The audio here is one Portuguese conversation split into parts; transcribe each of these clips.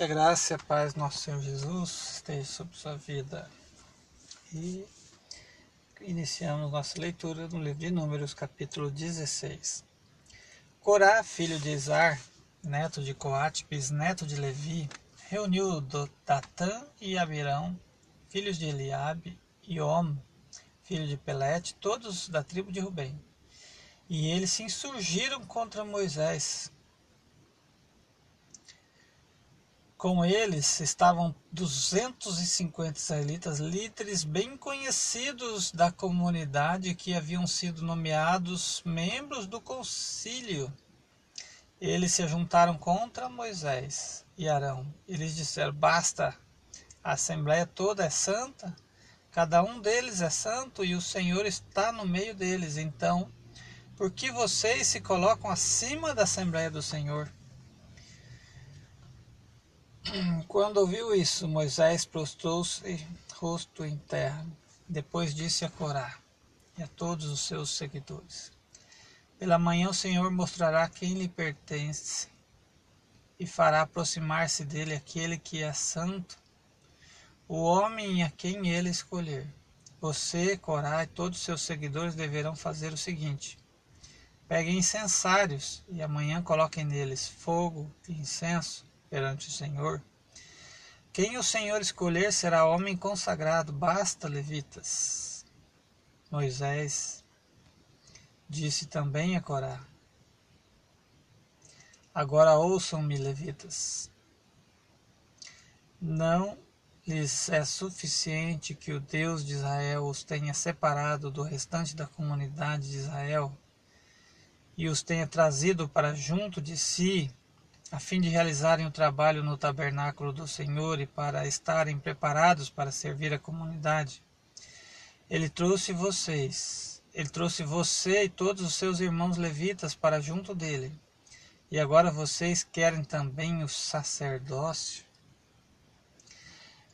Que a graça e a paz do nosso Senhor Jesus esteja sobre sua vida. E iniciamos nossa leitura no livro de Números, capítulo 16. Corá, filho de Izar, neto de Coate, bisneto de Levi, reuniu Datã e Abirão, filhos de Eliabe, e Om, filho de Pelete, todos da tribo de Rubem. E eles se insurgiram contra Moisés, Com eles estavam 250 israelitas, líderes bem conhecidos da comunidade que haviam sido nomeados membros do concílio. Eles se juntaram contra Moisés e Arão. Eles disseram: Basta, a assembleia toda é santa, cada um deles é santo e o Senhor está no meio deles. Então, por que vocês se colocam acima da assembleia do Senhor? Quando ouviu isso, Moisés prostrou-se rosto em terra. Depois disse a Corá e a todos os seus seguidores: Pela manhã o Senhor mostrará quem lhe pertence e fará aproximar-se dele aquele que é santo, o homem a quem ele escolher. Você, Corá e todos os seus seguidores deverão fazer o seguinte: peguem incensários e amanhã coloquem neles fogo e incenso perante o Senhor. Quem o Senhor escolher será homem consagrado, basta, levitas. Moisés disse também a Corá: Agora ouçam-me, levitas. Não lhes é suficiente que o Deus de Israel os tenha separado do restante da comunidade de Israel e os tenha trazido para junto de si a fim de realizarem o trabalho no tabernáculo do Senhor e para estarem preparados para servir a comunidade. Ele trouxe vocês, ele trouxe você e todos os seus irmãos levitas para junto dele. E agora vocês querem também o sacerdócio?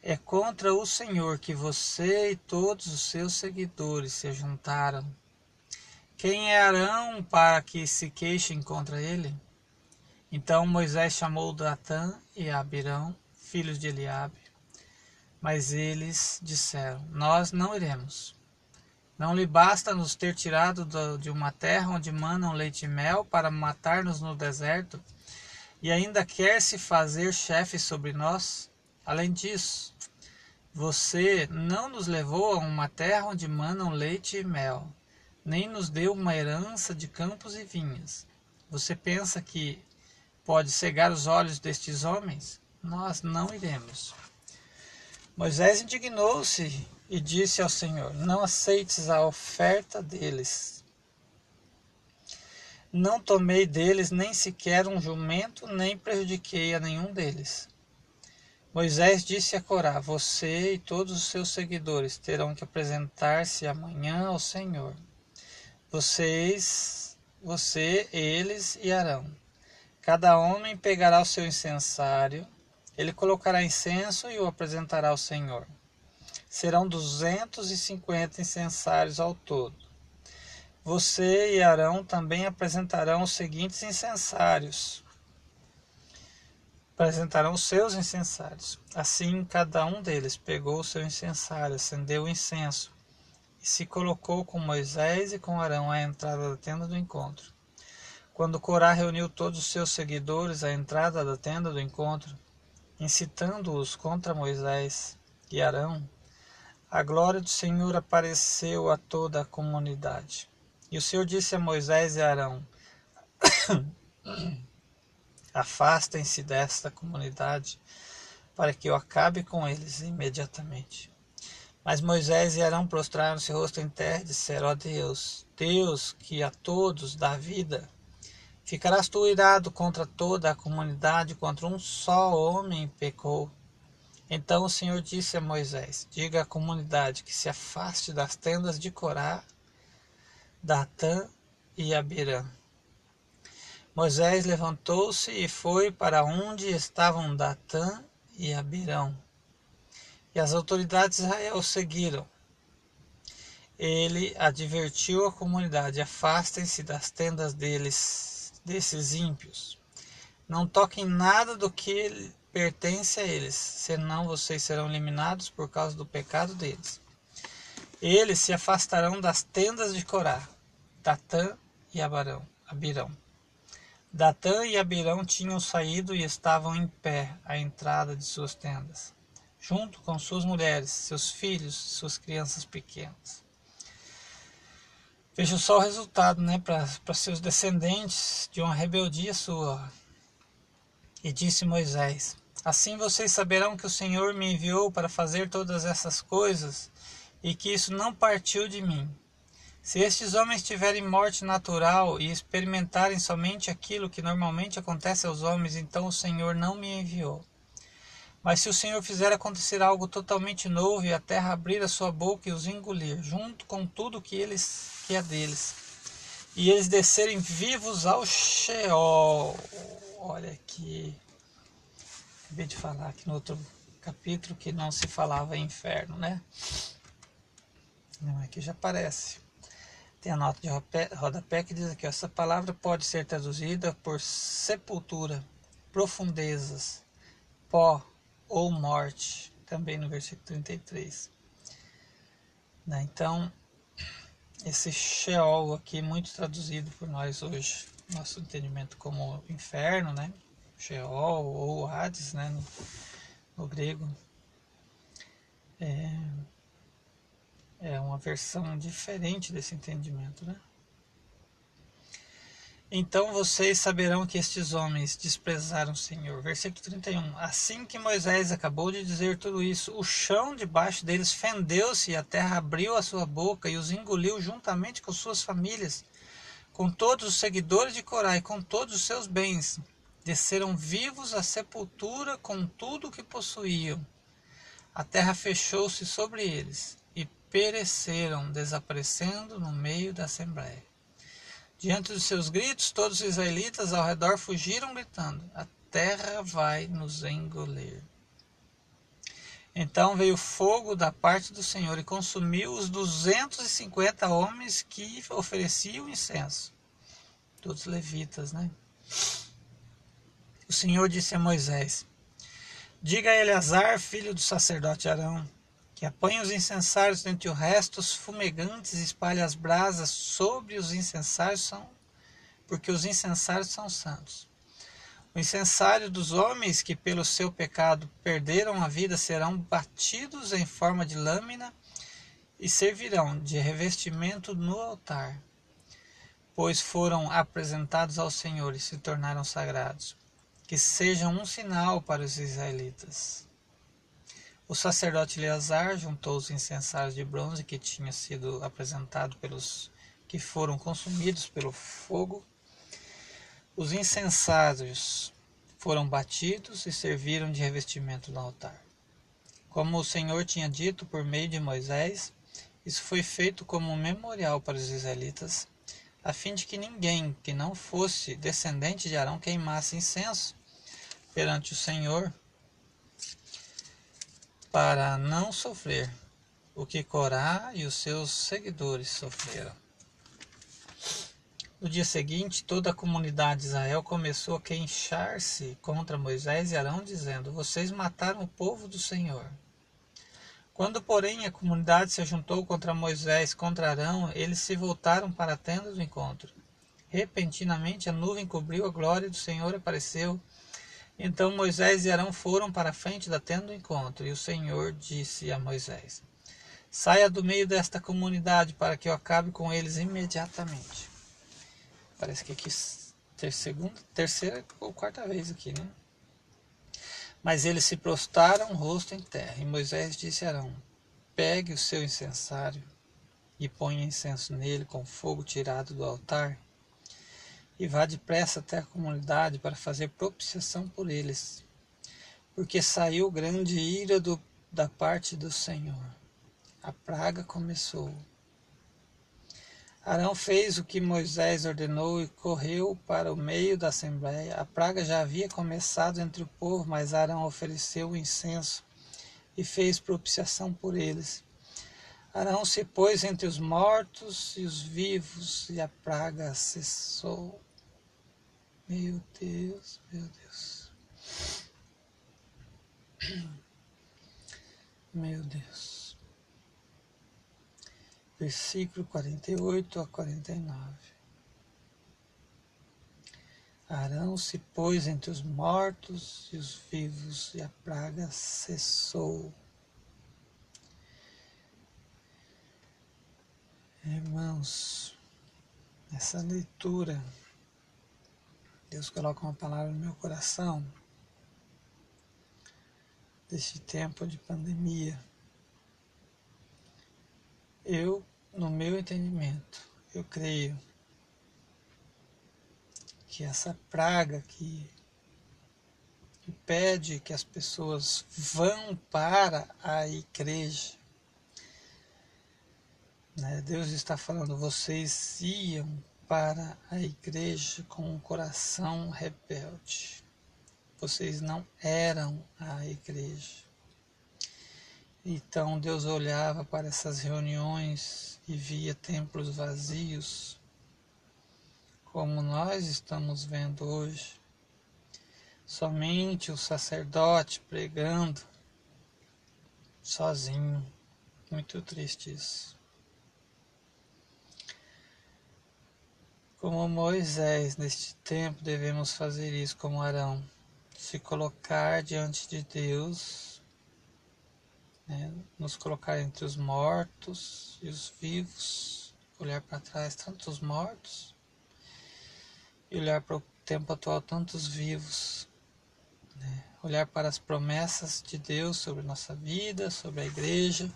É contra o Senhor que você e todos os seus seguidores se juntaram. Quem é Arão para que se queixem contra ele? Então Moisés chamou Datã e Abirão, filhos de Eliabe. Mas eles disseram: Nós não iremos. Não lhe basta nos ter tirado de uma terra onde manam leite e mel para matar-nos no deserto, e ainda quer se fazer chefe sobre nós? Além disso, você não nos levou a uma terra onde manam leite e mel, nem nos deu uma herança de campos e vinhas. Você pensa que pode cegar os olhos destes homens? Nós não iremos. Moisés indignou-se e disse ao Senhor: Não aceites a oferta deles. Não tomei deles nem sequer um jumento, nem prejudiquei a nenhum deles. Moisés disse a Corá: Você e todos os seus seguidores terão que apresentar-se amanhã ao Senhor. Vocês, você, eles e Arão Cada homem pegará o seu incensário, ele colocará incenso e o apresentará ao Senhor. Serão duzentos e cinquenta incensários ao todo. Você e Arão também apresentarão os seguintes incensários. Apresentarão os seus incensários. Assim, cada um deles pegou o seu incensário, acendeu o incenso e se colocou com Moisés e com Arão à entrada da tenda do encontro. Quando Corá reuniu todos os seus seguidores à entrada da tenda do encontro, incitando-os contra Moisés e Arão, a glória do Senhor apareceu a toda a comunidade. E o Senhor disse a Moisés e Arão: Afastem-se desta comunidade, para que eu acabe com eles imediatamente. Mas Moisés e Arão prostraram-se rosto em terra e disseram: Ó Deus, Deus que a todos dá vida, Ficarás tu irado contra toda a comunidade, contra um só homem pecou. Então o Senhor disse a Moisés: Diga à comunidade que se afaste das tendas de Corá, Datã e Abirã. Moisés levantou-se e foi para onde estavam Datã e Abirão. E as autoridades de Israel seguiram. Ele advertiu a comunidade: afastem-se das tendas deles desses ímpios. Não toquem nada do que pertence a eles, senão vocês serão eliminados por causa do pecado deles. Eles se afastarão das tendas de Corá, Datã e Abarão, Abirão. Datã e Abirão tinham saído e estavam em pé à entrada de suas tendas, junto com suas mulheres, seus filhos, suas crianças pequenas. Veja só o resultado, né, para seus descendentes de uma rebeldia sua. E disse Moisés: Assim vocês saberão que o Senhor me enviou para fazer todas essas coisas e que isso não partiu de mim. Se estes homens tiverem morte natural e experimentarem somente aquilo que normalmente acontece aos homens, então o Senhor não me enviou. Mas se o Senhor fizer acontecer algo totalmente novo e a terra abrir a sua boca e os engolir, junto com tudo que eles que é deles, e eles descerem vivos ao Sheol. Olha aqui. Acabei de falar aqui no outro capítulo que não se falava inferno, né? Não, aqui já aparece. Tem a nota de rodapé que diz aqui: essa palavra pode ser traduzida por sepultura, profundezas, pó ou morte, também no versículo 33. Né? Então, esse Sheol aqui, muito traduzido por nós hoje, nosso entendimento como inferno, né? Sheol ou Hades, né? No, no grego. É, é uma versão diferente desse entendimento, né? Então vocês saberão que estes homens desprezaram o Senhor. Versículo 31. Assim que Moisés acabou de dizer tudo isso, o chão debaixo deles fendeu-se e a terra abriu a sua boca e os engoliu juntamente com suas famílias, com todos os seguidores de Corá e com todos os seus bens. Desceram vivos à sepultura com tudo o que possuíam. A terra fechou-se sobre eles pereceram, desaparecendo no meio da assembleia. Diante dos seus gritos, todos os israelitas ao redor fugiram, gritando: A terra vai nos engolir. Então veio fogo da parte do Senhor e consumiu os 250 homens que ofereciam incenso. Todos levitas, né? O Senhor disse a Moisés: Diga a Eleazar, filho do sacerdote Arão, que apanha os incensários dentre os fumegantes espalha as brasas sobre os incensários, são, porque os incensários são santos. O incensário dos homens que pelo seu pecado perderam a vida serão batidos em forma de lâmina e servirão de revestimento no altar, pois foram apresentados ao Senhor e se tornaram sagrados. Que sejam um sinal para os israelitas. O sacerdote Eleazar juntou os incensários de bronze que tinha sido apresentado pelos que foram consumidos pelo fogo. Os incensários foram batidos e serviram de revestimento no altar. Como o Senhor tinha dito por meio de Moisés, isso foi feito como um memorial para os israelitas, a fim de que ninguém que não fosse descendente de Arão queimasse incenso perante o Senhor para não sofrer o que Corá e os seus seguidores sofreram. No dia seguinte, toda a comunidade de Israel começou a queixar-se contra Moisés e Arão, dizendo: Vocês mataram o povo do Senhor. Quando, porém, a comunidade se juntou contra Moisés, contra Arão, eles se voltaram para a tenda do encontro. Repentinamente, a nuvem cobriu a glória do Senhor e apareceu então Moisés e Arão foram para a frente da tenda do encontro, e o Senhor disse a Moisés: Saia do meio desta comunidade para que eu acabe com eles imediatamente. Parece que aqui ter segunda, terceira ou quarta vez aqui, né? Mas eles se prostraram rosto em terra, e Moisés disse a Arão: Pegue o seu incensário e ponha incenso nele com fogo tirado do altar e vá depressa até a comunidade para fazer propiciação por eles, porque saiu grande ira do, da parte do Senhor. A praga começou. Arão fez o que Moisés ordenou e correu para o meio da assembleia. A praga já havia começado entre o povo, mas Arão ofereceu o incenso e fez propiciação por eles. Arão se pôs entre os mortos e os vivos, e a praga cessou. Meu Deus, meu Deus. Meu Deus. Versículo 48 a 49. Arão se pôs entre os mortos e os vivos, e a praga cessou. Irmãos, essa leitura, Deus coloca uma palavra no meu coração deste tempo de pandemia. Eu, no meu entendimento, eu creio que essa praga que impede que as pessoas vão para a igreja, né? Deus está falando, vocês iam para a igreja com um coração rebelde. Vocês não eram a igreja. Então Deus olhava para essas reuniões e via templos vazios, como nós estamos vendo hoje. Somente o sacerdote pregando sozinho. Muito triste isso. Como Moisés, neste tempo devemos fazer isso como Arão se colocar diante de Deus, né? nos colocar entre os mortos e os vivos, olhar para trás tantos mortos e olhar para o tempo atual tantos vivos, né? olhar para as promessas de Deus sobre nossa vida, sobre a igreja.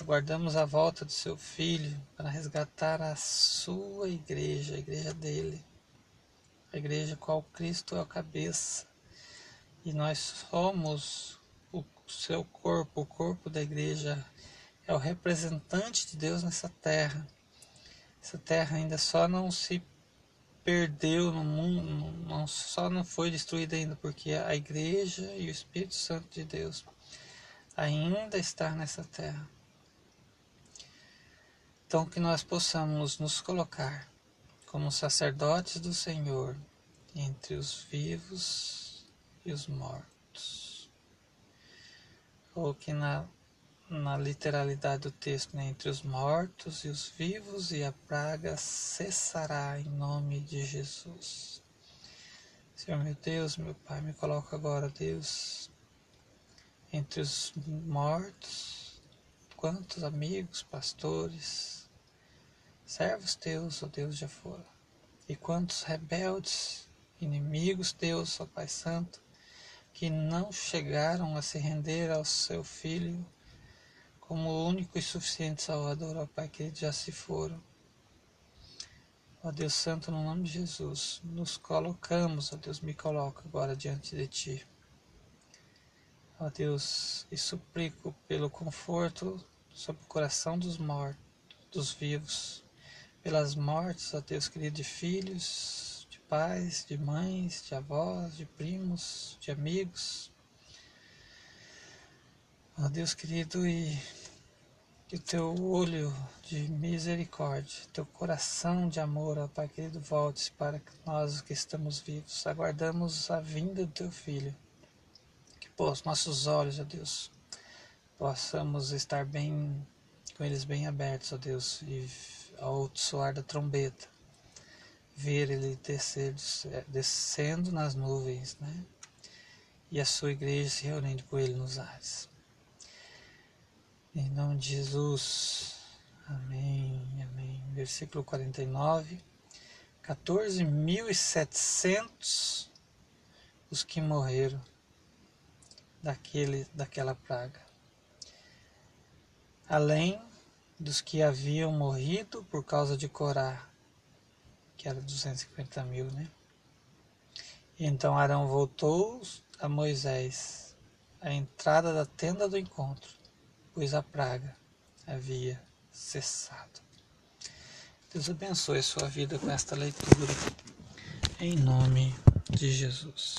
Aguardamos a volta do seu filho para resgatar a sua igreja, a igreja dele, a igreja qual Cristo é o cabeça e nós somos o seu corpo, o corpo da igreja é o representante de Deus nessa terra. Essa terra ainda só não se perdeu no mundo, não, só não foi destruída ainda, porque a igreja e o Espírito Santo de Deus ainda está nessa terra. Então que nós possamos nos colocar como sacerdotes do Senhor entre os vivos e os mortos. Ou que na, na literalidade do texto, né, entre os mortos e os vivos, e a praga cessará em nome de Jesus. Senhor meu Deus, meu Pai, me coloca agora, Deus, entre os mortos, quantos amigos, pastores, servos teus, ó Deus, já foram, e quantos rebeldes, inimigos teus, ó Pai Santo, que não chegaram a se render ao seu Filho como o único e suficiente Salvador, ó Pai, que já se foram. Ó Deus Santo, no nome de Jesus, nos colocamos, ó Deus, me coloca agora diante de Ti. Ó Deus, e suplico pelo conforto sobre o coração dos mortos, dos vivos, pelas mortes, ó Deus querido, de filhos, pais, de mães, de avós, de primos, de amigos. Ó Deus querido, e que o teu olho de misericórdia, teu coração de amor, ó Pai querido, volte para nós que estamos vivos. Aguardamos a vinda do teu Filho. Que pô, os nossos olhos, ó Deus, possamos estar bem, com eles bem abertos, ó Deus, e ao soar da trombeta ver ele descer, descendo nas nuvens, né? E a sua igreja se reunindo com ele nos ares. Em nome de Jesus. Amém, amém. Versículo 49. 14.700 os que morreram daquele, daquela praga. Além dos que haviam morrido por causa de Corá, que era 250 mil, né? Então Arão voltou a Moisés à entrada da tenda do encontro, pois a praga havia cessado. Deus abençoe sua vida com esta leitura, em nome de Jesus.